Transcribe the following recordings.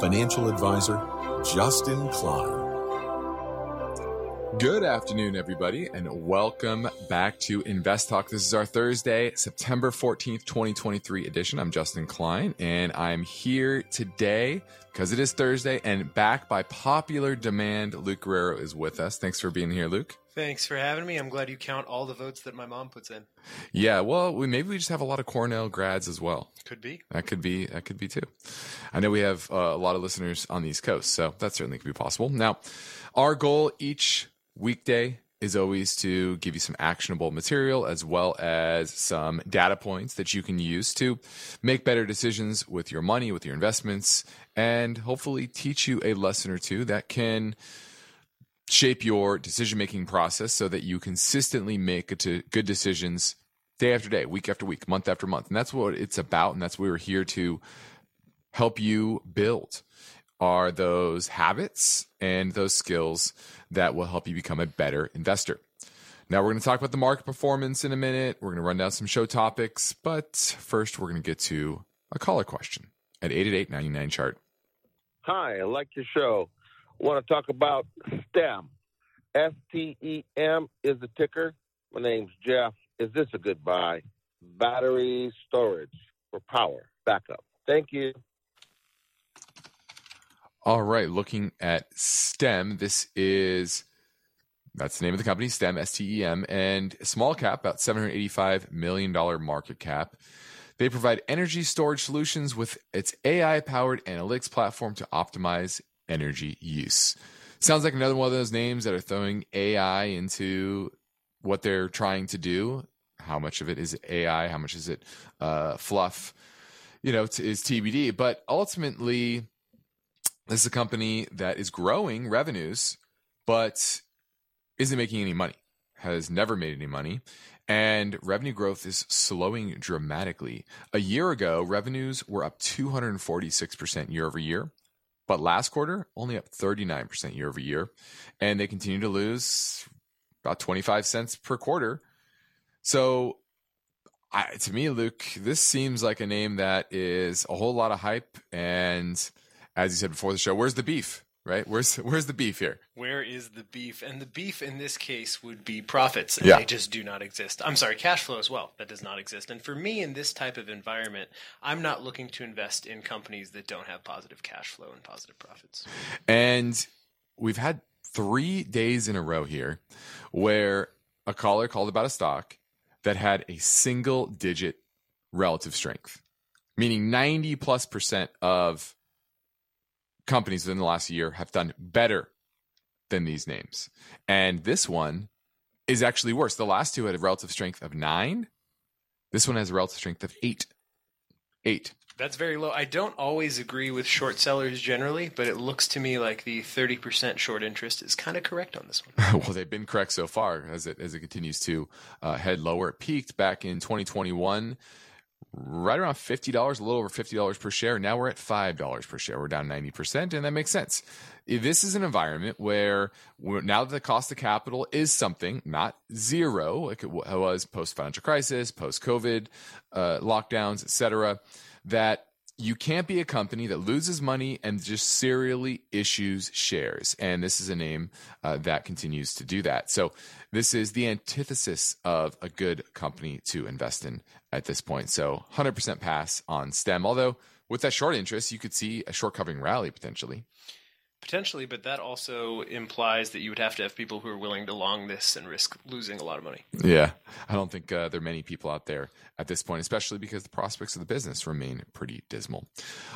Financial Advisor, Justin Klein. Good afternoon, everybody, and welcome back to Invest Talk. This is our Thursday, September 14th, 2023 edition. I'm Justin Klein, and I'm here today because it is Thursday and back by popular demand. Luke Guerrero is with us. Thanks for being here, Luke. Thanks for having me. I'm glad you count all the votes that my mom puts in. Yeah, well, we, maybe we just have a lot of Cornell grads as well. Could be. That could be. That could be too. I know we have uh, a lot of listeners on the East Coast, so that certainly could be possible. Now, our goal each weekday is always to give you some actionable material as well as some data points that you can use to make better decisions with your money, with your investments, and hopefully teach you a lesson or two that can shape your decision making process so that you consistently make good decisions day after day, week after week, month after month. And that's what it's about. And that's what we're here to help you build are those habits and those skills that will help you become a better investor. Now, we're going to talk about the market performance in a minute. We're going to run down some show topics, but first, we're going to get to a caller question at 888 99 chart. Hi, I like your show. I want to talk about STEM. S T E M is the ticker. My name's Jeff. Is this a good buy? Battery storage for power backup. Thank you. All right, looking at STEM, this is that's the name of the company, STEM, S T E M, and small cap, about $785 million market cap. They provide energy storage solutions with its AI powered analytics platform to optimize energy use. Sounds like another one of those names that are throwing AI into what they're trying to do. How much of it is AI? How much is it uh, fluff? You know, t- is TBD. But ultimately, this is a company that is growing revenues, but isn't making any money, has never made any money. And revenue growth is slowing dramatically. A year ago, revenues were up 246% year over year, but last quarter, only up 39% year over year. And they continue to lose about 25 cents per quarter. So, I, to me, Luke, this seems like a name that is a whole lot of hype and as you said before the show, where's the beef? Right? Where's where's the beef here? Where is the beef? And the beef in this case would be profits, and Yeah. they just do not exist. I'm sorry, cash flow as well. That does not exist. And for me, in this type of environment, I'm not looking to invest in companies that don't have positive cash flow and positive profits. And we've had three days in a row here where a caller called about a stock that had a single digit relative strength, meaning 90 plus percent of companies within the last year have done better than these names. And this one is actually worse. The last two had a relative strength of nine. This one has a relative strength of eight. Eight. That's very low. I don't always agree with short sellers generally, but it looks to me like the 30% short interest is kind of correct on this one. well, they've been correct so far as it as it continues to uh, head lower. It peaked back in 2021, right around fifty dollars, a little over fifty dollars per share. Now we're at five dollars per share. We're down ninety percent, and that makes sense. This is an environment where now that the cost of capital is something, not zero, like it was post financial crisis, post COVID uh, lockdowns, etc. That you can't be a company that loses money and just serially issues shares. And this is a name uh, that continues to do that. So, this is the antithesis of a good company to invest in at this point. So, 100% pass on STEM. Although, with that short interest, you could see a short covering rally potentially. Potentially, but that also implies that you would have to have people who are willing to long this and risk losing a lot of money. Yeah. I don't think uh, there are many people out there at this point, especially because the prospects of the business remain pretty dismal.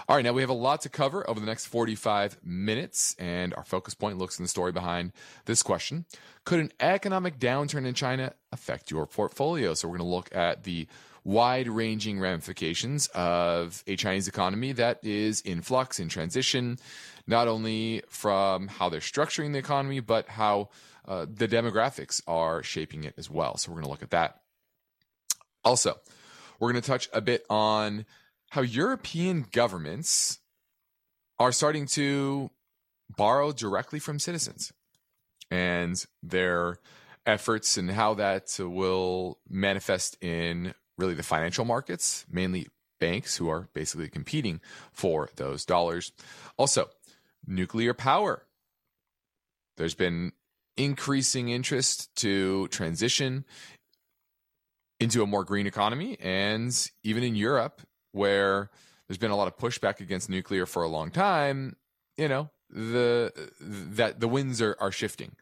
All right. Now we have a lot to cover over the next 45 minutes, and our focus point looks in the story behind this question Could an economic downturn in China affect your portfolio? So we're going to look at the wide ranging ramifications of a Chinese economy that is in flux, in transition, not only from how they're structuring the economy, but how uh, the demographics are shaping it as well. So we're going to look at that. Also, we're going to touch a bit on how European governments are starting to borrow directly from citizens and their efforts and how that will manifest in really the financial markets, mainly banks who are basically competing for those dollars. Also, nuclear power. There's been increasing interest to transition into a more green economy. And even in Europe, where there's been a lot of pushback against nuclear for a long time, you know, the that the winds are, are shifting.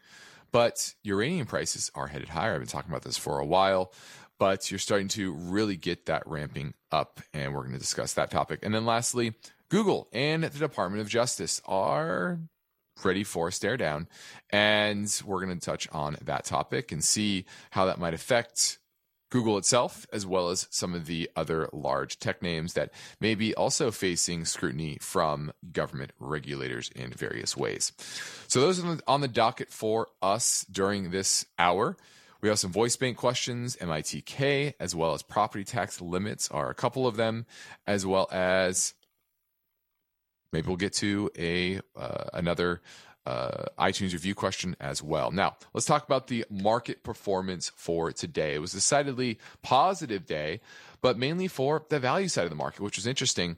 But uranium prices are headed higher. I've been talking about this for a while, but you're starting to really get that ramping up, and we're going to discuss that topic. And then lastly, Google and the Department of Justice are ready for a stare down, and we're going to touch on that topic and see how that might affect Google itself, as well as some of the other large tech names that may be also facing scrutiny from government regulators in various ways. So, those are on the docket for us during this hour. We have some voice bank questions, MITK, as well as property tax limits are a couple of them, as well as maybe we'll get to a uh, another uh, iTunes review question as well. Now, let's talk about the market performance for today. It was a decidedly positive day, but mainly for the value side of the market, which was interesting.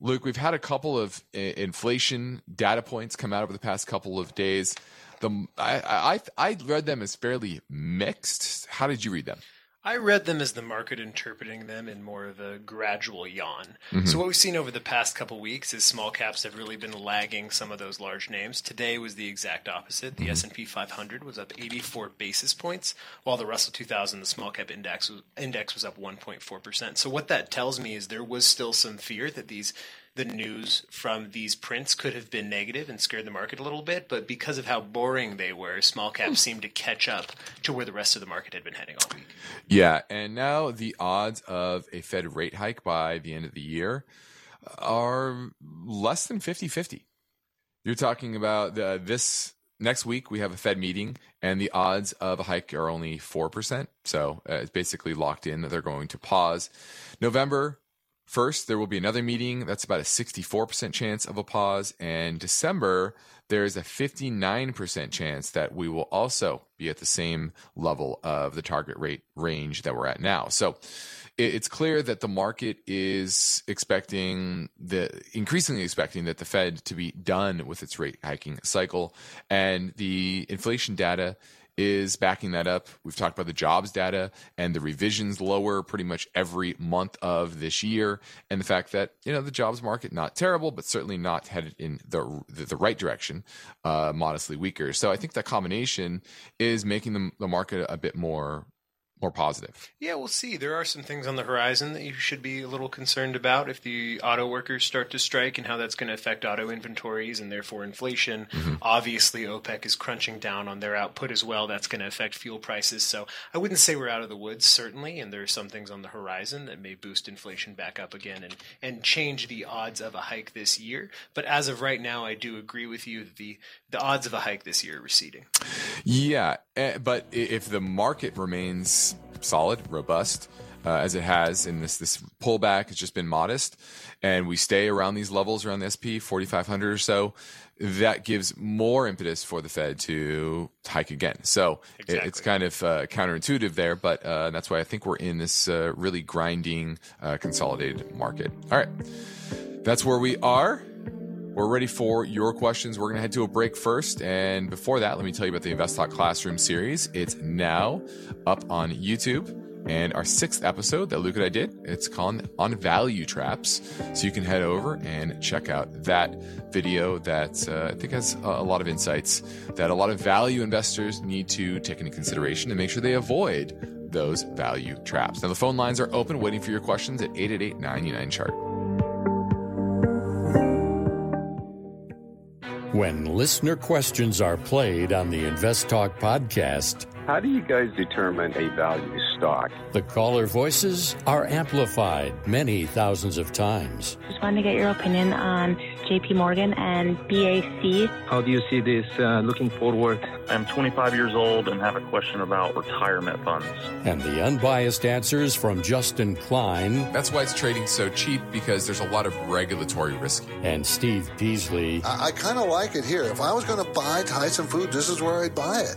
Luke, we've had a couple of uh, inflation data points come out over the past couple of days. The I, I I read them as fairly mixed. How did you read them? I read them as the market interpreting them in more of a gradual yawn. Mm-hmm. So what we've seen over the past couple weeks is small caps have really been lagging some of those large names. Today was the exact opposite. The mm-hmm. S&P 500 was up 84 basis points, while the Russell 2000, the small cap index was, index was up 1.4%. So what that tells me is there was still some fear that these the news from these prints could have been negative and scared the market a little bit, but because of how boring they were, small caps hmm. seemed to catch up to where the rest of the market had been heading all week. Yeah, and now the odds of a Fed rate hike by the end of the year are less than 50 50. You're talking about the, this next week we have a Fed meeting, and the odds of a hike are only four percent. So uh, it's basically locked in that they're going to pause. November First, there will be another meeting. That's about a 64% chance of a pause. And December, there's a 59% chance that we will also be at the same level of the target rate range that we're at now. So it's clear that the market is expecting the increasingly expecting that the Fed to be done with its rate hiking cycle. And the inflation data is backing that up. We've talked about the jobs data and the revisions lower pretty much every month of this year, and the fact that you know the jobs market not terrible, but certainly not headed in the the, the right direction, uh, modestly weaker. So I think that combination is making the, the market a bit more more positive. Yeah, we'll see. There are some things on the horizon that you should be a little concerned about if the auto workers start to strike and how that's going to affect auto inventories and therefore inflation. Mm-hmm. Obviously, OPEC is crunching down on their output as well. That's going to affect fuel prices. So I wouldn't say we're out of the woods, certainly, and there are some things on the horizon that may boost inflation back up again and, and change the odds of a hike this year. But as of right now, I do agree with you that the, the odds of a hike this year are receding. Yeah, eh, but if the market remains solid, robust, uh, as it has, in this this pullback has just been modest, and we stay around these levels around the SP 4500 or so, that gives more impetus for the Fed to hike again. So exactly. it's kind of uh, counterintuitive there, but uh, that's why I think we're in this uh, really grinding, uh, consolidated market. All right, that's where we are. We're ready for your questions. We're going to head to a break first. And before that, let me tell you about the Invest Talk Classroom series. It's now up on YouTube. And our sixth episode that Luke and I did, it's called On Value Traps. So you can head over and check out that video that uh, I think has a lot of insights that a lot of value investors need to take into consideration and make sure they avoid those value traps. Now, the phone lines are open, waiting for your questions at 888 99 chart. When listener questions are played on the Invest Talk podcast, how do you guys determine a value stock. The caller voices are amplified many thousands of times. Just wanted to get your opinion on JP Morgan and BAC. How do you see this uh, looking forward? I'm 25 years old and have a question about retirement funds. And the unbiased answers from Justin Klein. That's why it's trading so cheap because there's a lot of regulatory risk. And Steve Peasley. I, I kind of like it here. If I was going to buy Tyson Foods, this is where I'd buy it.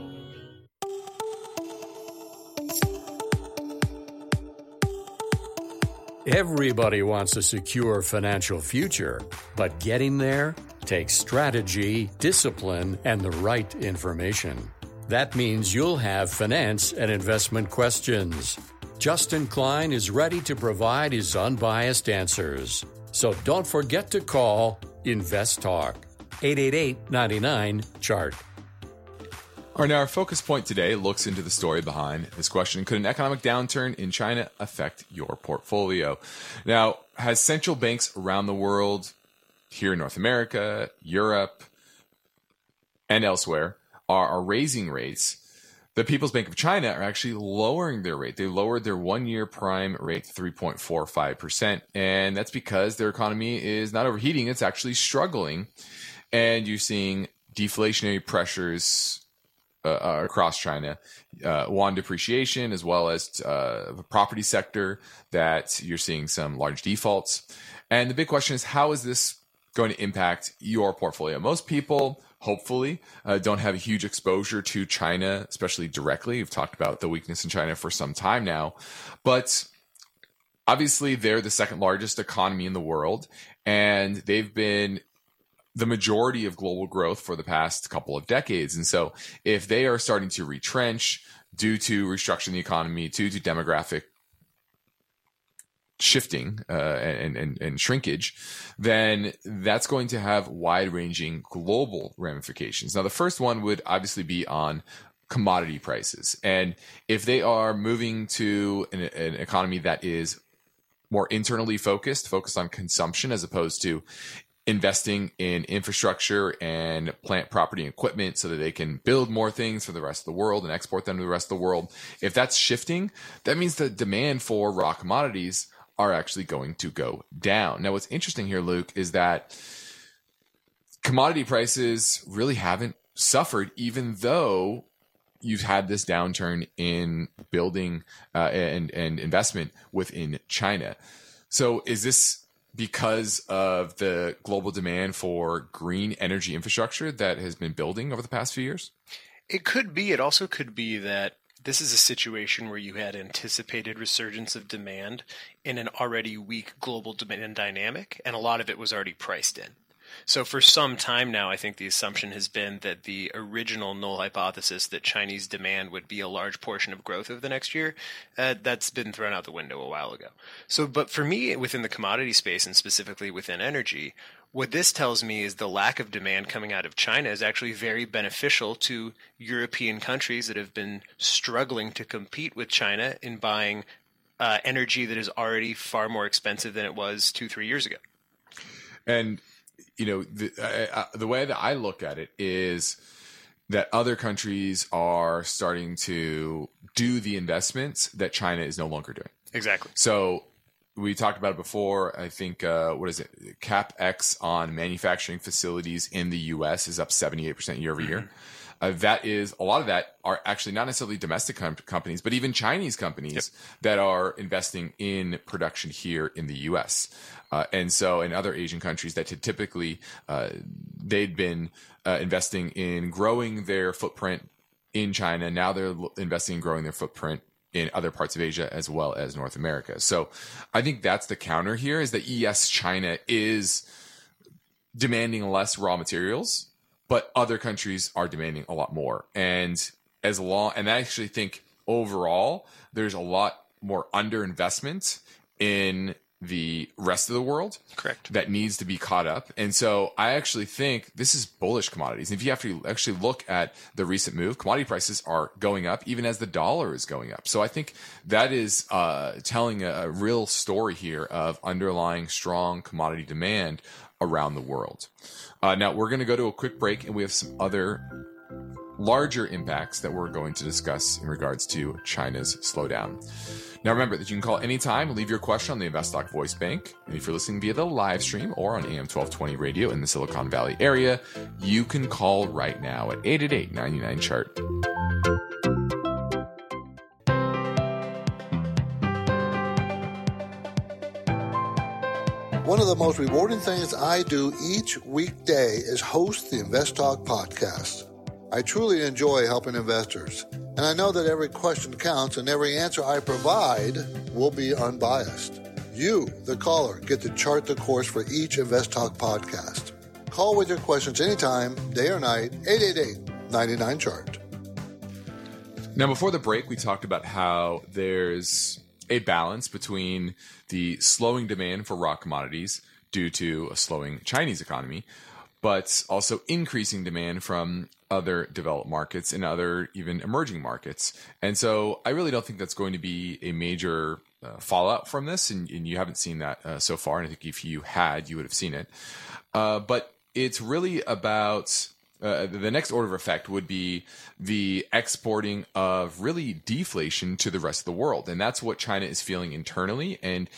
Everybody wants a secure financial future, but getting there takes strategy, discipline, and the right information. That means you'll have finance and investment questions. Justin Klein is ready to provide his unbiased answers. So don't forget to call Invest Talk 888 99 Chart. All right, now our focus point today looks into the story behind this question. Could an economic downturn in China affect your portfolio? Now, has central banks around the world, here in North America, Europe, and elsewhere, are, are raising rates, the People's Bank of China are actually lowering their rate. They lowered their one year prime rate to 3.45%. And that's because their economy is not overheating, it's actually struggling. And you're seeing deflationary pressures uh, uh, across China, uh, yuan depreciation, as well as uh, the property sector, that you're seeing some large defaults. And the big question is, how is this going to impact your portfolio? Most people, hopefully, uh, don't have a huge exposure to China, especially directly. We've talked about the weakness in China for some time now, but obviously they're the second largest economy in the world, and they've been the majority of global growth for the past couple of decades. And so if they are starting to retrench due to restructuring the economy, due to demographic shifting uh, and, and, and shrinkage, then that's going to have wide ranging global ramifications. Now, the first one would obviously be on commodity prices. And if they are moving to an, an economy that is more internally focused, focused on consumption as opposed to investing in infrastructure and plant property equipment so that they can build more things for the rest of the world and export them to the rest of the world. If that's shifting, that means the demand for raw commodities are actually going to go down. Now, what's interesting here, Luke, is that commodity prices really haven't suffered, even though you've had this downturn in building uh, and and investment within China. So, is this because of the global demand for green energy infrastructure that has been building over the past few years? It could be. It also could be that this is a situation where you had anticipated resurgence of demand in an already weak global demand dynamic, and a lot of it was already priced in. So for some time now, I think the assumption has been that the original null hypothesis that Chinese demand would be a large portion of growth over the next year, uh, that's been thrown out the window a while ago. So, but for me, within the commodity space and specifically within energy, what this tells me is the lack of demand coming out of China is actually very beneficial to European countries that have been struggling to compete with China in buying uh, energy that is already far more expensive than it was two, three years ago. And you know, the, uh, the way that I look at it is that other countries are starting to do the investments that China is no longer doing. Exactly. So we talked about it before. I think uh, what is it? CapEx on manufacturing facilities in the U.S. is up 78% year over year. Uh, that is a lot of that are actually not necessarily domestic com- companies, but even Chinese companies yep. that are investing in production here in the U.S. Uh, and so in other Asian countries that had typically uh, they'd been uh, investing in growing their footprint in China. Now they're investing in growing their footprint in other parts of Asia as well as North America. So I think that's the counter here is that yes, China is demanding less raw materials but other countries are demanding a lot more. And as long, and I actually think overall, there's a lot more underinvestment in the rest of the world. Correct. That needs to be caught up. And so I actually think this is bullish commodities. If you have to actually look at the recent move, commodity prices are going up even as the dollar is going up. So I think that is uh, telling a, a real story here of underlying strong commodity demand around the world. Uh, now we're going to go to a quick break and we have some other larger impacts that we're going to discuss in regards to China's slowdown. Now, remember that you can call anytime, leave your question on the InvestTalk voice bank. And if you're listening via the live stream or on AM 1220 radio in the Silicon Valley area, you can call right now at 888 99 chart. One of the most rewarding things I do each weekday is host the Invest Talk podcast. I truly enjoy helping investors, and I know that every question counts and every answer I provide will be unbiased. You, the caller, get to chart the course for each Invest Talk podcast. Call with your questions anytime, day or night, 888 99 chart. Now, before the break, we talked about how there's a balance between the slowing demand for raw commodities due to a slowing Chinese economy, but also increasing demand from other developed markets and other even emerging markets. And so I really don't think that's going to be a major uh, fallout from this. And, and, you haven't seen that uh, so far. And I think if you had, you would have seen it. Uh, but it's really about uh, the next order of effect would be the exporting of really deflation to the rest of the world. And that's what China is feeling internally. And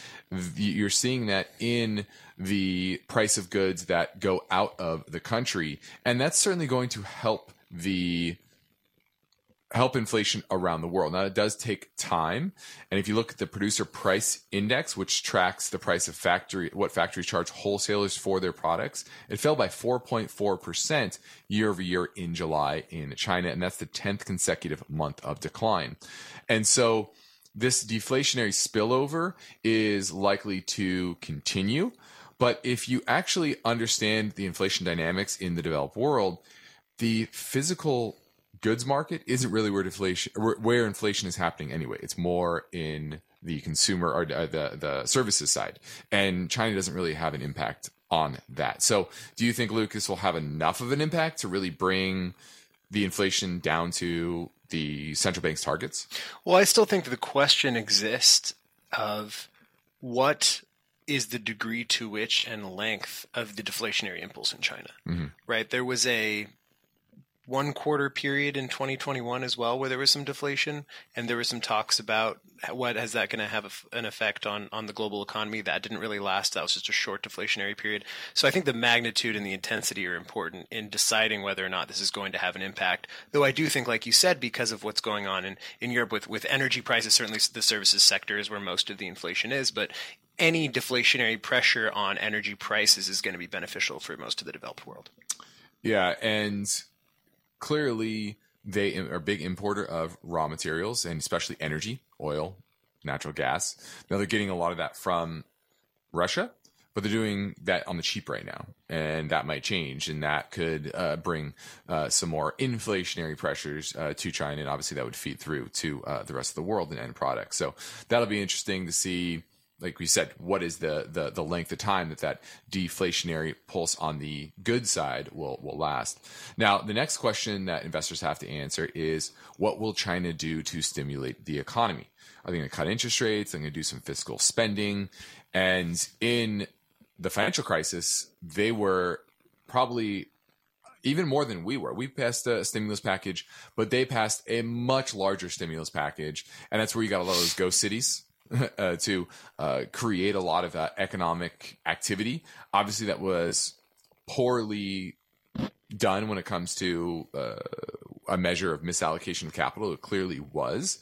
you're seeing that in the price of goods that go out of the country. And that's certainly going to help the help inflation around the world. Now, it does take time. And if you look at the producer price index, which tracks the price of factory, what factories charge wholesalers for their products, it fell by 4.4% year over year in July in China. And that's the 10th consecutive month of decline. And so this deflationary spillover is likely to continue. But if you actually understand the inflation dynamics in the developed world, the physical goods market isn't really where deflation where inflation is happening anyway. It's more in the consumer or the the services side, and China doesn't really have an impact on that. So, do you think Lucas will have enough of an impact to really bring the inflation down to the central bank's targets? Well, I still think the question exists of what is the degree to which and length of the deflationary impulse in China. Mm-hmm. Right? There was a one quarter period in 2021 as well where there was some deflation and there were some talks about what is that going to have an effect on on the global economy that didn't really last. That was just a short deflationary period. So i think the magnitude and the intensity are important in deciding whether or not this is going to have an impact. Though i do think like you said because of what's going on in in europe with with energy prices certainly the services sector is where most of the inflation is but any deflationary pressure on energy prices is going to be beneficial for most of the developed world. Yeah and clearly they are a big importer of raw materials and especially energy, oil, natural gas. Now they're getting a lot of that from Russia, but they're doing that on the cheap right now, and that might change, and that could uh, bring uh, some more inflationary pressures uh, to China, and obviously that would feed through to uh, the rest of the world and end products. So that'll be interesting to see like we said, what is the, the the length of time that that deflationary pulse on the good side will will last? Now, the next question that investors have to answer is, what will China do to stimulate the economy? Are they going to cut interest rates? Are they going to do some fiscal spending? And in the financial crisis, they were probably even more than we were. We passed a stimulus package, but they passed a much larger stimulus package, and that's where you got a lot of those ghost cities uh, to uh, create a lot of uh, economic activity. Obviously, that was poorly done when it comes to uh, a measure of misallocation of capital. It clearly was,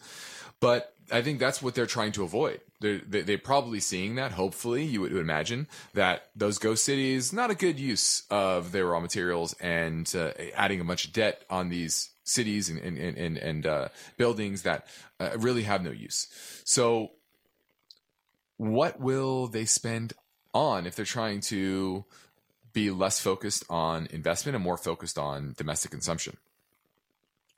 but I think that's what they're trying to avoid. They're, they're probably seeing that. Hopefully, you would imagine that those ghost cities not a good use of their raw materials and uh, adding a bunch of debt on these cities and and and, and uh, buildings that uh, really have no use. So what will they spend on if they're trying to be less focused on investment and more focused on domestic consumption?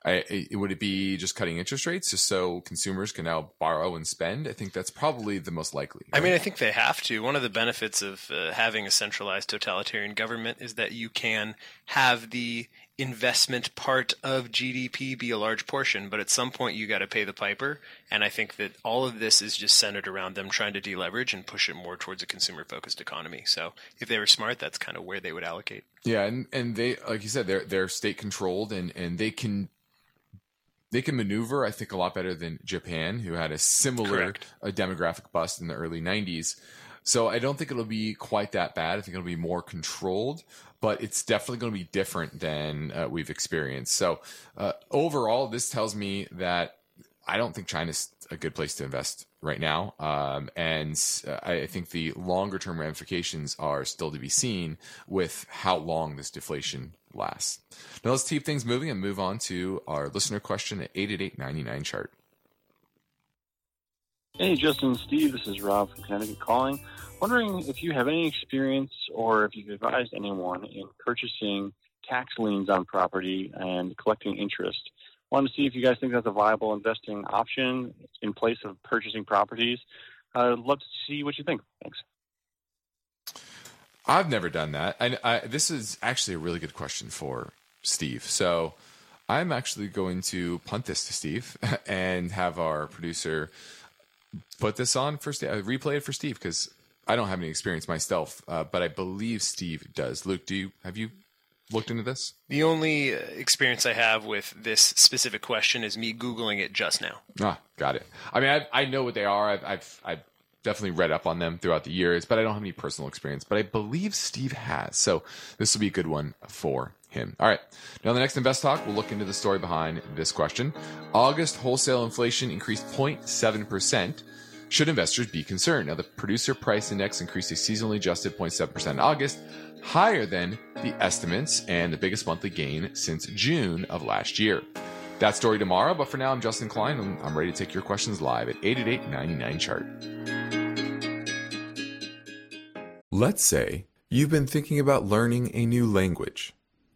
I, would it be just cutting interest rates just so consumers can now borrow and spend? I think that's probably the most likely. Right? I mean, I think they have to. One of the benefits of uh, having a centralized totalitarian government is that you can have the investment part of GDP be a large portion, but at some point you got to pay the piper. And I think that all of this is just centered around them trying to deleverage and push it more towards a consumer focused economy. So if they were smart, that's kind of where they would allocate. Yeah, and, and they like you said, they're they're state controlled and, and they can they can maneuver, I think, a lot better than Japan, who had a similar a demographic bust in the early '90s. So I don't think it'll be quite that bad. I think it'll be more controlled, but it's definitely going to be different than uh, we've experienced. So uh, overall, this tells me that I don't think China's a good place to invest right now. Um, and uh, I think the longer term ramifications are still to be seen with how long this deflation lasts. Now let's keep things moving and move on to our listener question at 888 chart. Hey, Justin Steve, this is Rob from Connecticut calling. Wondering if you have any experience or if you've advised anyone in purchasing tax liens on property and collecting interest. Wanted to see if you guys think that's a viable investing option in place of purchasing properties. I'd love to see what you think. Thanks. I've never done that. I, I, this is actually a really good question for Steve. So I'm actually going to punt this to Steve and have our producer put this on for Steve, uh, replay it for Steve because I don't have any experience myself, uh, but I believe Steve does. Luke, do you have you looked into this? The only uh, experience I have with this specific question is me googling it just now. Ah, got it. I mean, I, I know what they are. I've, I've, I've definitely read up on them throughout the years, but I don't have any personal experience. But I believe Steve has, so this will be a good one for him. All right. Now, the next Invest Talk, we'll look into the story behind this question. August wholesale inflation increased 0.7%. Should investors be concerned? Now, the producer price index increased a seasonally adjusted 0.7% in August, higher than the estimates and the biggest monthly gain since June of last year. That story tomorrow, but for now, I'm Justin Klein and I'm ready to take your questions live at 888 99 chart. Let's say you've been thinking about learning a new language.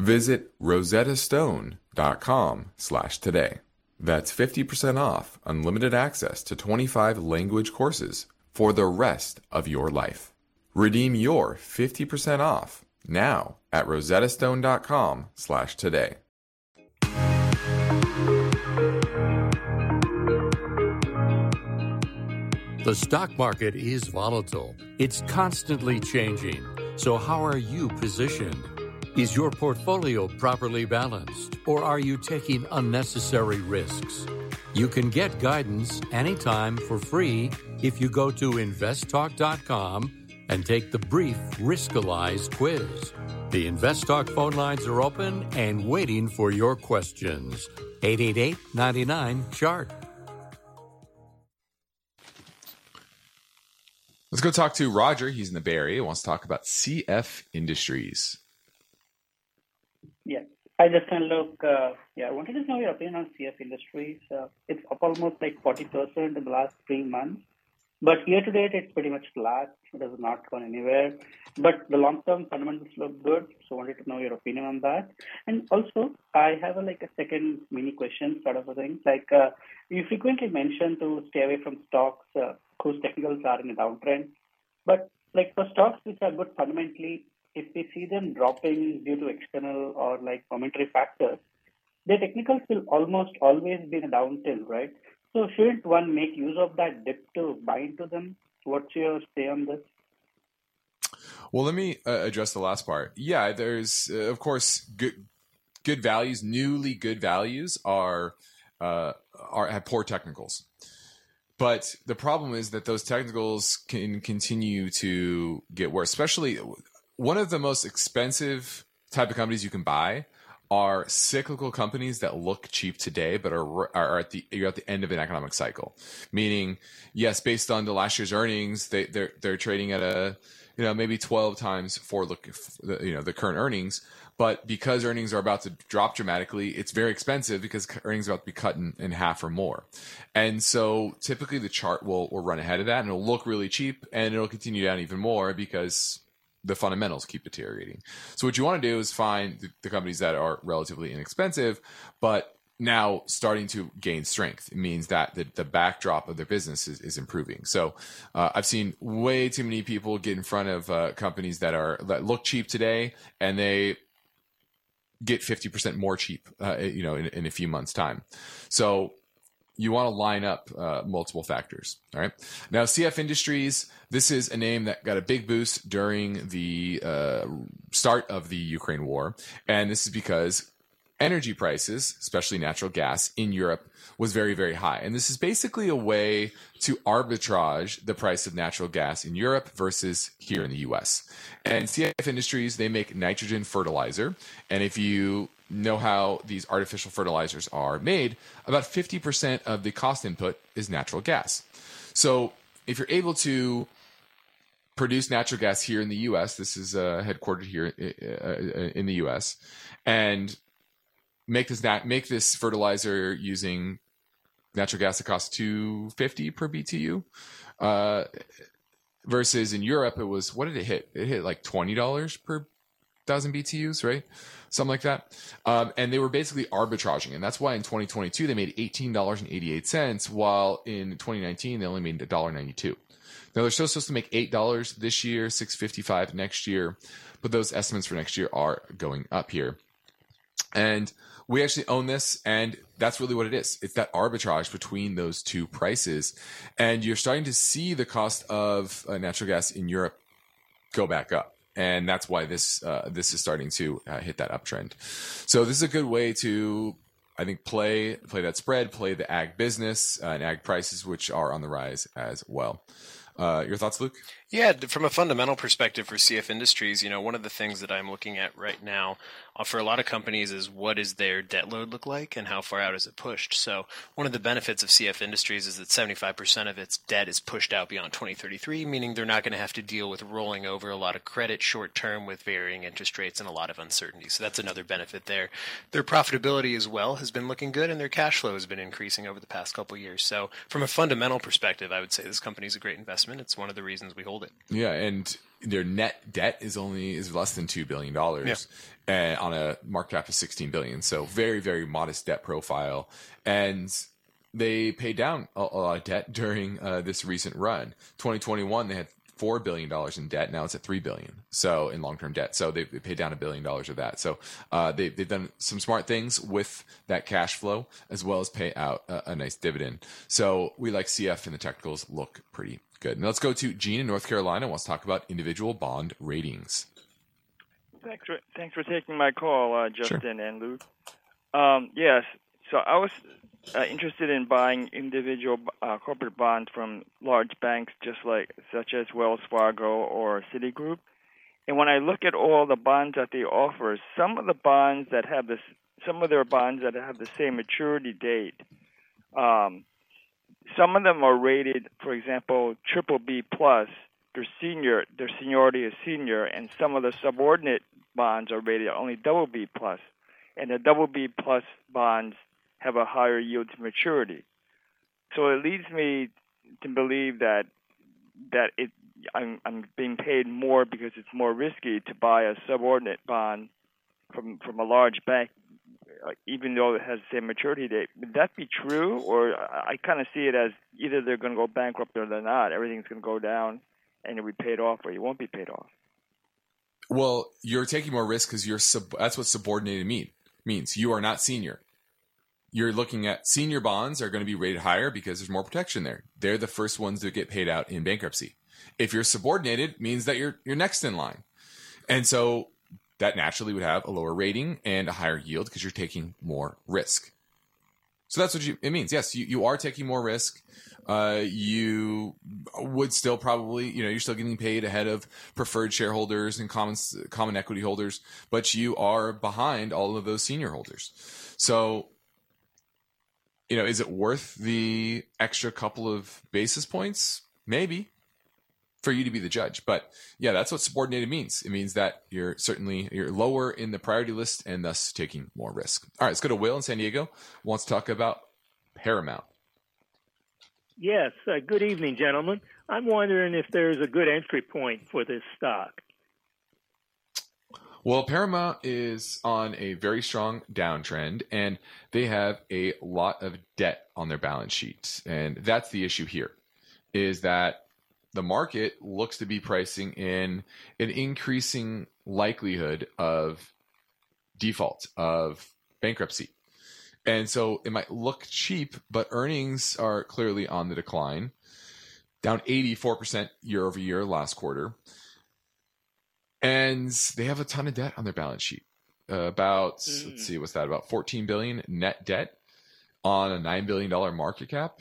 Visit rosettastone.com slash today. That's 50% off unlimited access to 25 language courses for the rest of your life. Redeem your 50% off now at rosettastone.com slash today. The stock market is volatile. It's constantly changing. So how are you positioned? Is your portfolio properly balanced, or are you taking unnecessary risks? You can get guidance anytime for free if you go to investtalk.com and take the brief Riskalyze quiz. The InvestTalk phone lines are open and waiting for your questions. 888 99 Chart. Let's go talk to Roger. He's in the Bay Area. He wants to talk about CF Industries. Yeah. Hi, Justin. Look, uh, yeah, I wanted to know your opinion on CF Industries. Uh, it's up almost like 40% in the last three months. But year to date, it's pretty much flat. It has not gone anywhere. But the long term fundamentals look good. So, I wanted to know your opinion on that. And also, I have a, like a second mini question, sort of a thing. Like uh, you frequently mention to stay away from stocks uh, whose technicals are in a downtrend. But like for stocks which are good fundamentally, if we see them dropping due to external or like momentary factors, their technicals will almost always be in a downtrend, right? So shouldn't one make use of that dip to buy into them? What's your say on this? Well, let me uh, address the last part. Yeah, there's uh, of course good good values. Newly good values are uh, are have poor technicals, but the problem is that those technicals can continue to get worse. Especially one of the most expensive type of companies you can buy are cyclical companies that look cheap today, but are are at the you're at the end of an economic cycle. Meaning, yes, based on the last year's earnings, they they're they're trading at a you know maybe twelve times for look you know the current earnings, but because earnings are about to drop dramatically, it's very expensive because earnings are about to be cut in, in half or more. And so typically the chart will will run ahead of that and it'll look really cheap and it'll continue down even more because the fundamentals keep deteriorating. So what you want to do is find the, the, companies that are relatively inexpensive, but now starting to gain strength. It means that the, the backdrop of their business is, is improving. So uh, I've seen way too many people get in front of uh, companies that are that look cheap today, and they get 50% more cheap, uh, you know, in, in a few months time. So you want to line up uh, multiple factors. All right. Now, CF Industries, this is a name that got a big boost during the uh, start of the Ukraine war. And this is because energy prices, especially natural gas in Europe, was very, very high. And this is basically a way to arbitrage the price of natural gas in Europe versus here in the US. And CF Industries, they make nitrogen fertilizer. And if you know how these artificial fertilizers are made, about 50% of the cost input is natural gas. So if you're able to produce natural gas here in the US, this is uh, headquartered here uh, uh, in the US, and make this nat- make this fertilizer using natural gas that costs 250 per BTU. Uh, versus in Europe, it was what did it hit? It hit like twenty dollars per thousand BTUs, right? Something like that. Um, and they were basically arbitraging. And that's why in 2022, they made $18.88, while in 2019, they only made $1.92. Now they're still supposed to make $8 this year, 655 next year, but those estimates for next year are going up here. And we actually own this and that's really what it is it's that arbitrage between those two prices and you're starting to see the cost of uh, natural gas in europe go back up and that's why this uh, this is starting to uh, hit that uptrend. So this is a good way to, I think, play play that spread, play the ag business uh, and ag prices, which are on the rise as well. Uh, your thoughts, Luke? Yeah, from a fundamental perspective for CF Industries, you know, one of the things that I'm looking at right now uh, for a lot of companies is what does their debt load look like and how far out is it pushed. So one of the benefits of CF Industries is that 75% of its debt is pushed out beyond 2033, meaning they're not going to have to deal with rolling over a lot of credit short term with varying interest rates and a lot of uncertainty. So that's another benefit there. Their profitability as well has been looking good, and their cash flow has been increasing over the past couple years. So from a fundamental perspective, I would say this company is a great investment. It's one of the reasons we hold hold it. Yeah, and their net debt is only is less than two billion dollars, yeah. on a market cap of sixteen billion. So very very modest debt profile, and they paid down a, a lot of debt during uh, this recent run. Twenty twenty one, they had four billion dollars in debt. Now it's at three billion. So in long term debt. So they, they paid down a billion dollars of that. So uh, they they've done some smart things with that cash flow as well as pay out a, a nice dividend. So we like CF and the technicals look pretty Good. Now let's go to Gene in North Carolina. Wants to talk about individual bond ratings. Thanks for thanks for taking my call, uh, Justin sure. and Luke. Um, yes, so I was uh, interested in buying individual uh, corporate bonds from large banks, just like such as Wells Fargo or Citigroup. And when I look at all the bonds that they offer, some of the bonds that have this, some of their bonds that have the same maturity date, um, some of them are rated, for example, triple B plus. Their senior, their seniority is senior, and some of the subordinate bonds are rated only double B plus. plus, and the double B plus bonds have a higher yield to maturity. So it leads me to believe that that it I'm I'm being paid more because it's more risky to buy a subordinate bond from from a large bank, uh, even though it has the same maturity date. Would that be true, or I kind of see it as either they're going to go bankrupt or they're not. Everything's going to go down, and you'll be paid off, or you won't be paid off. Well, you're taking more risk because you're sub- that's what subordinated mean means. You are not senior. You're looking at senior bonds are going to be rated higher because there's more protection there. They're the first ones to get paid out in bankruptcy. If you're subordinated, means that you're you're next in line, and so that naturally would have a lower rating and a higher yield because you're taking more risk. So that's what you, it means. Yes, you, you are taking more risk. Uh, you would still probably, you know, you're still getting paid ahead of preferred shareholders and common common equity holders, but you are behind all of those senior holders. So, you know, is it worth the extra couple of basis points? Maybe for you to be the judge. But yeah, that's what subordinated means. It means that you're certainly you're lower in the priority list and thus taking more risk. All right, let's go to Will in San Diego. Wants to talk about Paramount. Yes. Uh, good evening, gentlemen. I'm wondering if there's a good entry point for this stock. Well, Paramount is on a very strong downtrend, and they have a lot of debt on their balance sheet, and that's the issue here. Is that the market looks to be pricing in an increasing likelihood of default, of bankruptcy. And so it might look cheap, but earnings are clearly on the decline, down 84% year over year last quarter. And they have a ton of debt on their balance sheet. Uh, about, mm. let's see, what's that? About 14 billion net debt on a $9 billion market cap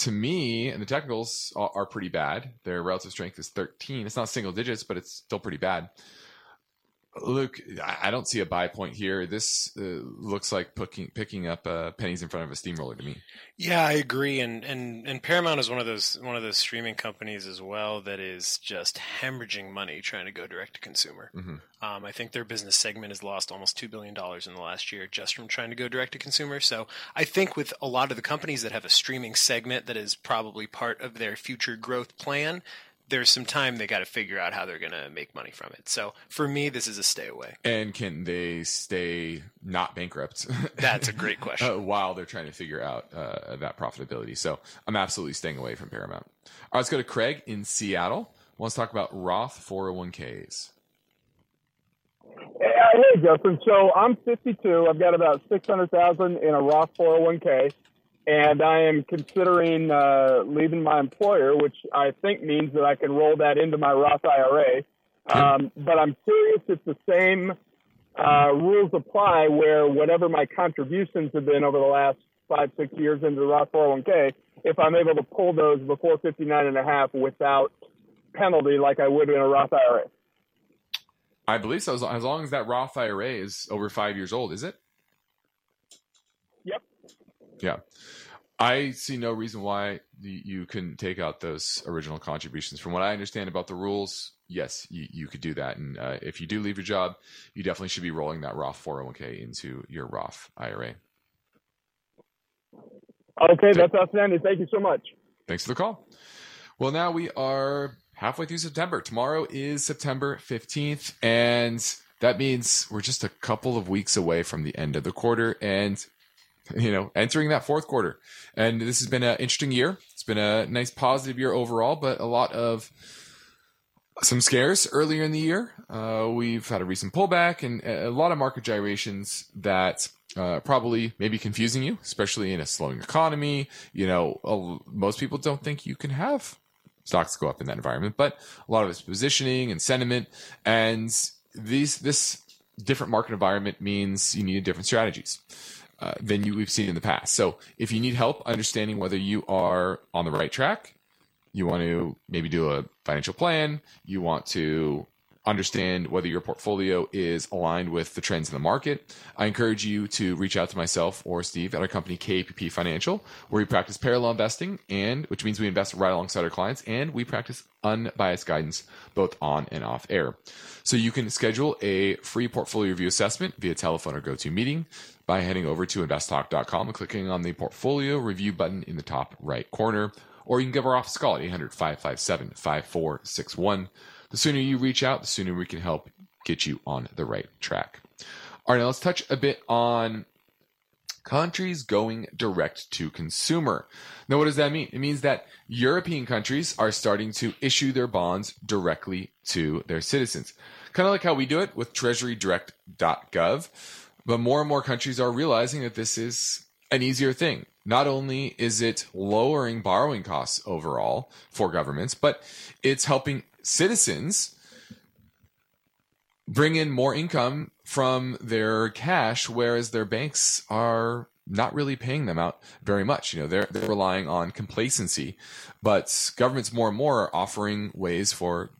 to me, and the technicals are, are, pretty bad. Their relative strength is 13. It's not single digits, but it's still pretty bad. Luke, I don't see a buy point here. This uh, looks like picking picking up uh, pennies in front of a steamroller to me. Yeah, I agree. And, and and Paramount is one of those one of those streaming companies as well that is just hemorrhaging money trying to go direct to consumer. Mm-hmm. Um, I think their business segment has lost almost two billion dollars in the last year just from trying to go direct to consumer. So I think with a lot of the companies that have a streaming segment that is probably part of their future growth plan, there's some time they got to figure out how they're going to make money from it. So for me, this is a stay away. And can they stay not bankrupt? That's a great question. uh, while they're trying to figure out uh, that profitability. So I'm absolutely staying away from Paramount. All right, let's go to Craig in Seattle. Let's talk about Roth 401ks. Hey, Justin. So I'm 52. I've got about 600,000 in a Roth 401k and I am considering uh, leaving my employer, which I think means that I can roll that into my Roth IRA. Um, but I'm curious if the same uh, rules apply where whatever my contributions have been over the last five, six years into the Roth 401k, if I'm able to pull those before 59 and a half without penalty like I would in a Roth IRA. I believe so. As long as that Roth IRA is over five years old, is it? Yep. Yeah. I see no reason why you couldn't take out those original contributions. From what I understand about the rules, yes, you, you could do that. And uh, if you do leave your job, you definitely should be rolling that Roth 401k into your Roth IRA. Okay, that's outstanding. Thank you so much. Thanks for the call. Well, now we are halfway through September. Tomorrow is September 15th, and that means we're just a couple of weeks away from the end of the quarter. And you know, entering that fourth quarter. And this has been an interesting year. It's been a nice positive year overall, but a lot of some scares earlier in the year. Uh, we've had a recent pullback and a lot of market gyrations that uh, probably may be confusing you, especially in a slowing economy. You know, most people don't think you can have stocks go up in that environment, but a lot of it's positioning and sentiment. And these, this different market environment means you need different strategies uh, than you we've seen in the past. So if you need help understanding whether you are on the right track, you want to maybe do a financial plan, you want to understand whether your portfolio is aligned with the trends in the market, I encourage you to reach out to myself or Steve at our company KPP Financial, where we practice parallel investing and which means we invest right alongside our clients and we practice unbiased guidance both on and off air. So you can schedule a free portfolio review assessment via telephone or go-to meeting by heading over to investtalk.com and clicking on the portfolio review button in the top right corner or you can give our office a call at 800 557 5461. The sooner you reach out, the sooner we can help get you on the right track. All right, now let's touch a bit on countries going direct to consumer. Now, what does that mean? It means that European countries are starting to issue their bonds directly to their citizens. Kind of like how we do it with treasurydirect.gov. But more and more countries are realizing that this is an easier thing. Not only is it lowering borrowing costs overall for governments, but it's helping citizens bring in more income from their cash, whereas their banks are not really paying them out very much. You know, they're they're relying on complacency, but governments more and more are offering ways for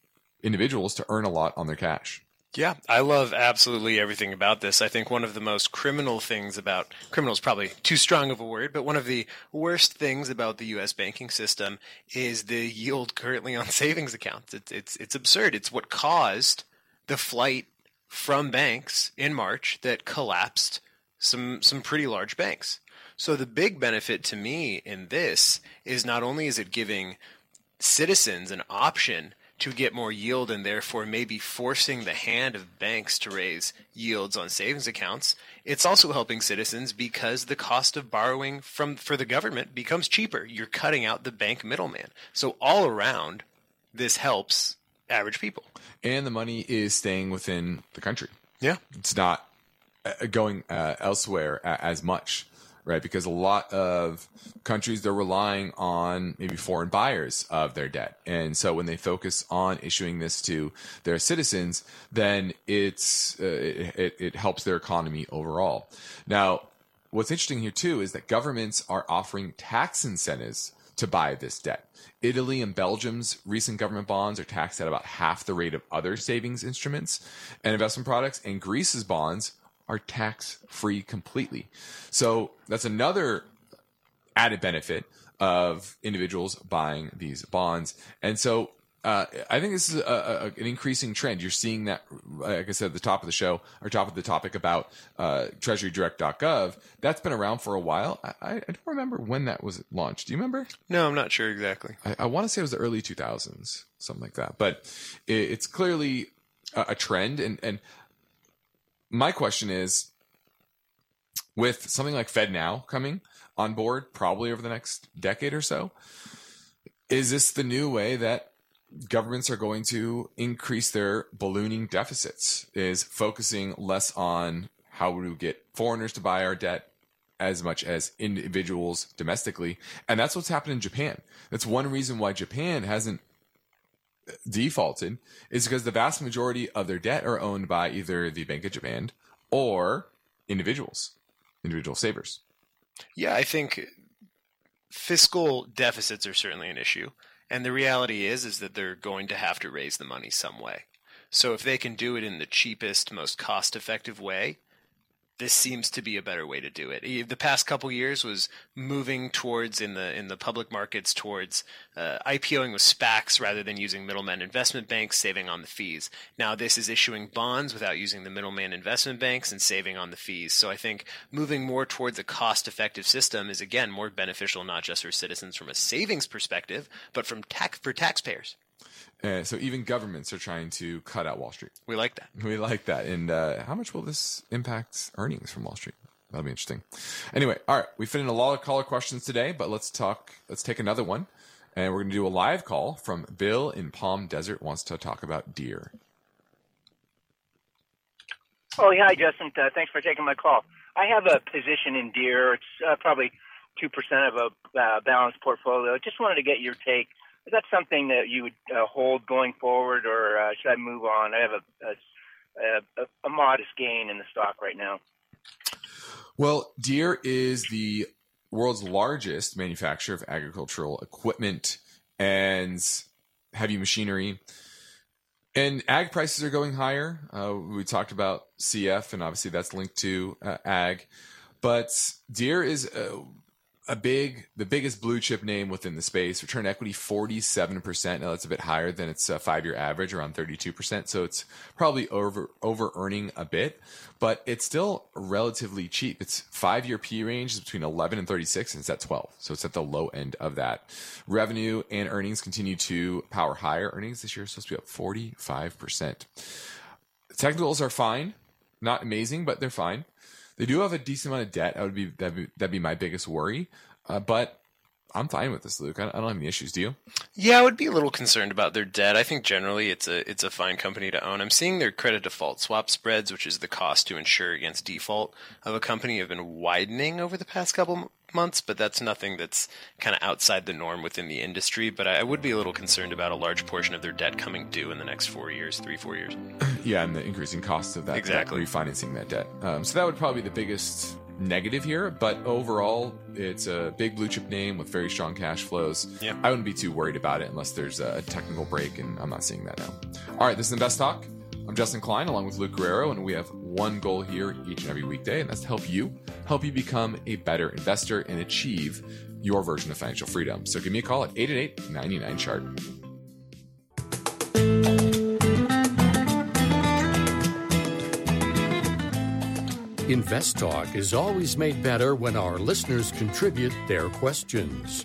individuals to earn a lot on their cash. Yeah, I love absolutely everything about this. I think one of the most criminal things about criminal is probably too strong of a word, but one of the worst things about the U.S. banking system is the yield currently on savings accounts. It's it's it's absurd. It's what caused the flight from banks in March that collapsed some some pretty large banks. So the big benefit to me in this is not only is it giving citizens an option to get more yield and therefore maybe forcing the hand of banks to raise yields on savings accounts, it's also helping citizens because the cost of borrowing from for the government becomes cheaper. You're cutting out the bank middleman. So all around this helps average people. And the money is staying within the country. Yeah. It's not uh, going uh, elsewhere as much, right? Because a lot of countries they're relying on maybe foreign buyers of their debt, and so when they focus on issuing this to their citizens, then it's uh, it, it helps their economy overall. Now, what's interesting here too is that governments are offering tax incentives to buy this debt. Italy and Belgium's recent government bonds are taxed at about half the rate of other savings instruments and investment products, and Greece's bonds are tax free completely. So that's another added benefit of individuals buying these bonds. And so uh, I think this is a, a, an increasing trend. You're seeing that, like I said at the top of the show, or top of the topic about uh, TreasuryDirect.gov. That's been around for a while. I, I, don't remember when that was launched. Do you remember? No, I'm not sure exactly. I, I want to say it was the early 2000s, something like that. But it, it's clearly a, a trend. And, and my question is, with something like FedNow coming on board, probably over the next decade or so, is this the new way that governments are going to increase their ballooning deficits is focusing less on how we get foreigners to buy our debt as much as individuals domestically? And that's what's happened in japan. That's one reason why japan hasn't defaulted is because the vast majority of their debt are owned by either the bank of japan or individuals individual savers yeah i think fiscal deficits are certainly an issue and the reality is is that they're going to have to raise the money some way. So if they can do it in the cheapest, most cost-effective way, this seems to be a better way to do it. The past couple years was moving towards in the in the public markets towards uh, IPOing with SPACs rather than using middlemen investment banks, saving on the fees. Now this is issuing bonds without using the middleman investment banks and saving on the fees. So I think moving more towards a cost-effective system is again more beneficial not just for citizens from a savings perspective, but from tax for taxpayers. Uh, so even governments are trying to cut out Wall Street. We like that. We like that. And uh, how much will this impact earnings from Wall Street? That'll be interesting. Anyway, all right, we fit in a lot of caller questions today, but let's talk. Let's take another one, and we're going to do a live call from Bill in Palm Desert. Wants to talk about Deere. Oh, yeah, hi, Justin. Uh, thanks for taking my call. I have a position in Deere. It's uh, probably two percent of a uh, balanced portfolio. Just wanted to get your take is that something that you would uh, hold going forward, or uh, should I move on? I have a, a, a, a modest gain in the stock right now. Well, Deere is the world's largest manufacturer of agricultural equipment and heavy machinery. And ag prices are going higher. Uh, we talked about CF, and obviously that's linked to uh, ag. But Deere is uh, a big, the biggest blue chip name within the space. Return equity forty seven percent. Now that's a bit higher than its uh, five year average, around thirty two percent. So it's probably over over earning a bit, but it's still relatively cheap. Its five year P range is between eleven and thirty six, and it's at twelve. So it's at the low end of that. Revenue and earnings continue to power higher. Earnings this year supposed to be up forty five percent. Technicals are fine, not amazing, but they're fine. They do have a decent amount of debt. That would be that'd be, that'd be my biggest worry. Uh, but I'm fine with this, Luke. I, I don't have any issues. Do you? Yeah, I would be a little concerned about their debt. I think generally it's a it's a fine company to own. I'm seeing their credit default swap spreads, which is the cost to insure against default of a company, have been widening over the past couple months, but that's nothing that's kind of outside the norm within the industry. But I, I would be a little concerned about a large portion of their debt coming due in the next four years, three four years. yeah, and the increasing costs of that Exactly. debt, refinancing that debt. Um, so that would probably be the biggest negative here. But overall, it's a big blue chip name with very strong cash flows. Yeah. I wouldn't be too worried about it unless there's a technical break, and I'm not seeing that now. All right, this is Invest Talk. I'm Justin Klein along with Luke Guerrero, and we have one goal here each and every weekday, and that's to help you help you become a better investor and achieve your version of financial freedom. So give me a call at 888 99 chart. Invest Talk is always made better when our listeners contribute their questions.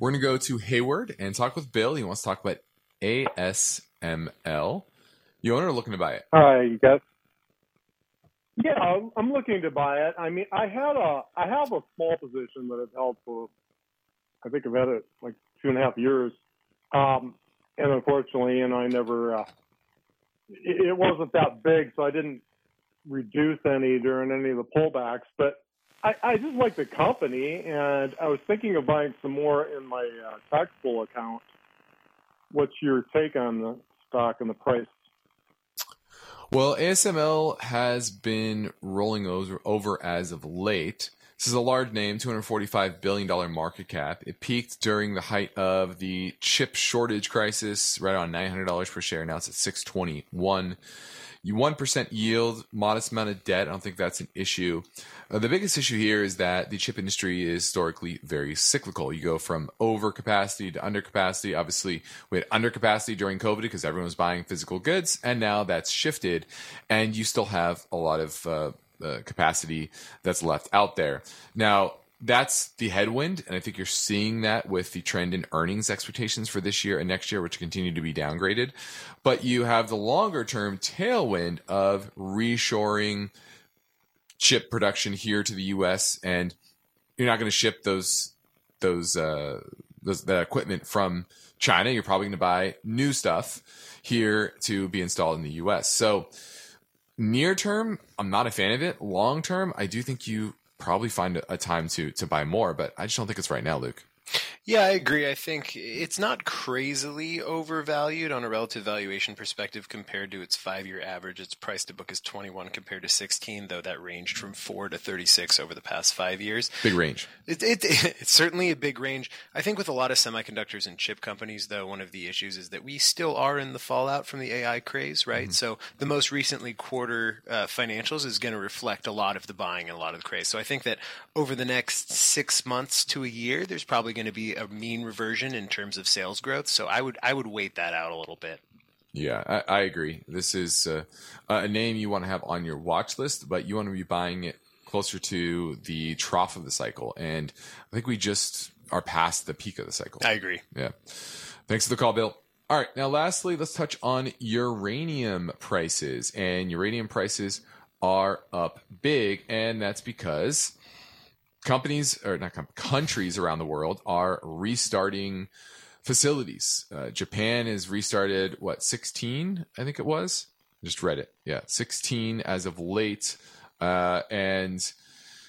We're going to go to Hayward and talk with Bill. He wants to talk about ASML. You owner looking to buy it? Hi, you guys. Yeah, I'm, looking to buy it. I mean, I had a I have a small position that I've held for I think I've had it like two and a half years, um, and unfortunately, know, I never uh, it, it wasn't that big, so I didn't reduce any during any of the pullbacks. But I, I just like the company, and I was thinking of buying some more in my uh, taxable account. What's your take on the stock and the price? Well, ASML has been rolling over, over as of late. This is a large name, $245 billion market cap. It peaked during the height of the chip shortage crisis, right around $900 per share. Now it's at 621 you 1% yield, modest amount of debt. I don't think that's an issue. Uh, the biggest issue here is that the chip industry is historically very cyclical. You go from overcapacity to undercapacity. Obviously, we had undercapacity during COVID because everyone was buying physical goods, and now that's shifted, and you still have a lot of uh, uh, capacity that's left out there. Now, that's the headwind, and I think you're seeing that with the trend in earnings expectations for this year and next year, which continue to be downgraded. But you have the longer term tailwind of reshoring chip production here to the U.S., and you're not going to ship those those uh, those that equipment from China. You're probably going to buy new stuff here to be installed in the U.S. So near term, I'm not a fan of it. Long term, I do think you probably find a time to to buy more, but I just don't think it's right now, Luke. Yeah, I agree. I think it's not crazily overvalued on a relative valuation perspective compared to its five year average. Its price to book is 21 compared to 16, though that ranged from 4 to 36 over the past five years. Big range. It, it, it's certainly a big range. I think with a lot of semiconductors and chip companies, though, one of the issues is that we still are in the fallout from the AI craze, right? Mm-hmm. So the most recently quarter uh, financials is going to reflect a lot of the buying and a lot of the craze. So I think that over the next six months to a year, there's probably going to be a mean reversion in terms of sales growth. So I would I would wait that out a little bit. Yeah, I, I agree. This is uh, a name you want to have on your watch list, but you want to be buying it closer to the trough of the cycle. And I think we just are past the peak of the cycle. I agree. Yeah. Thanks for the call, Bill. All right. Now, lastly, let's touch on uranium prices. And uranium prices are up big, and that's because companies or not com- countries around the world are restarting facilities. Uh, Japan has restarted what 16, I think it was. Just read it. Yeah, 16 as of late, uh, and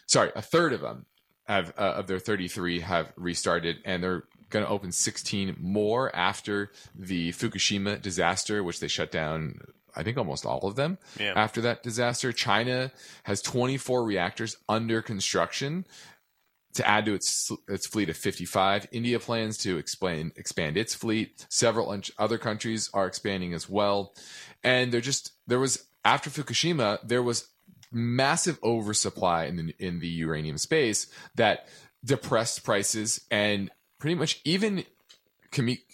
sorry, a third of them have uh, of their 33 have restarted, and they're going to open 16 more after the Fukushima disaster, which they shut down I think almost all of them Yeah. after that disaster. China has 24 reactors under construction to add to its its fleet of 55. India plans to expand expand its fleet. Several other countries are expanding as well. And there just there was after Fukushima there was massive oversupply in the in the uranium space that depressed prices and pretty much even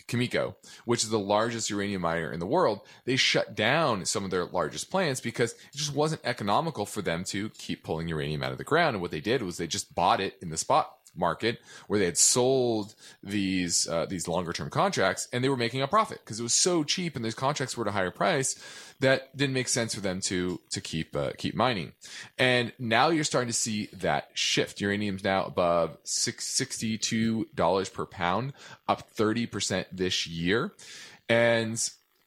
Cameco, which is the largest uranium miner in the world, they shut down some of their largest plants because it just wasn't economical for them to keep pulling uranium out of the ground. And what they did was they just bought it in the spot market where they had sold these uh, these longer term contracts and they were making a profit because it was so cheap and those contracts were at a higher price that didn't make sense for them to to keep uh, keep mining. And now you're starting to see that shift. Uranium's now above six sixty two dollars per pound, up thirty percent this year, and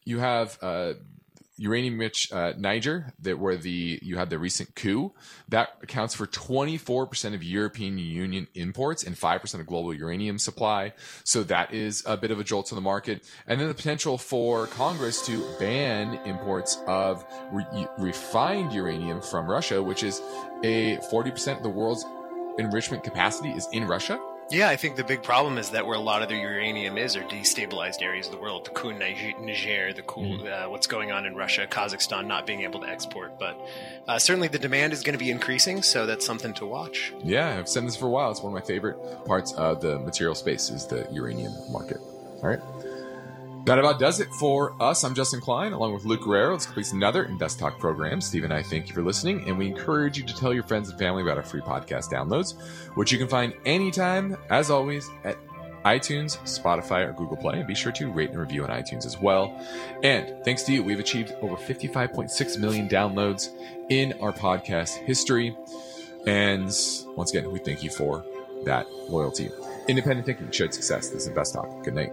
you have. Uh, uranium rich uh, Niger, that where the you had the recent coup, that accounts for 24% of European Union imports and 5% of global uranium supply. So that is a bit of a jolt to the market. And then the potential for Congress to ban imports of re- refined uranium from Russia, which is a 40% of the world's enrichment capacity is in Russia. Yeah, I think the big problem is that where a lot of the uranium is are destabilized areas of the world. The coup in Niger, the coup, Mm-hmm. uh, what's going on in Russia, Kazakhstan not being able to export. But uh, certainly the demand is going to be increasing, so that's something to watch. Yeah, I've said this for a while. It's one of my favorite parts of the material space is the uranium market. All right. That about does it for us. I'm Justin Klein, along with Luke Guerrero. This completes another Invest Talk program. Steve and I thank you for listening, and we encourage you to tell your friends and family about our free podcast downloads, which you can find anytime, as always, at iTunes, Spotify, or Google Play. And be sure to rate and review on iTunes as well. And thanks to you, we've achieved over 55.6 million downloads in our podcast history. And once again, we thank you for that loyalty. Independent thinking, shared success. This is Invest Talk. Good night.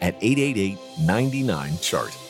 at 888 99 Chart.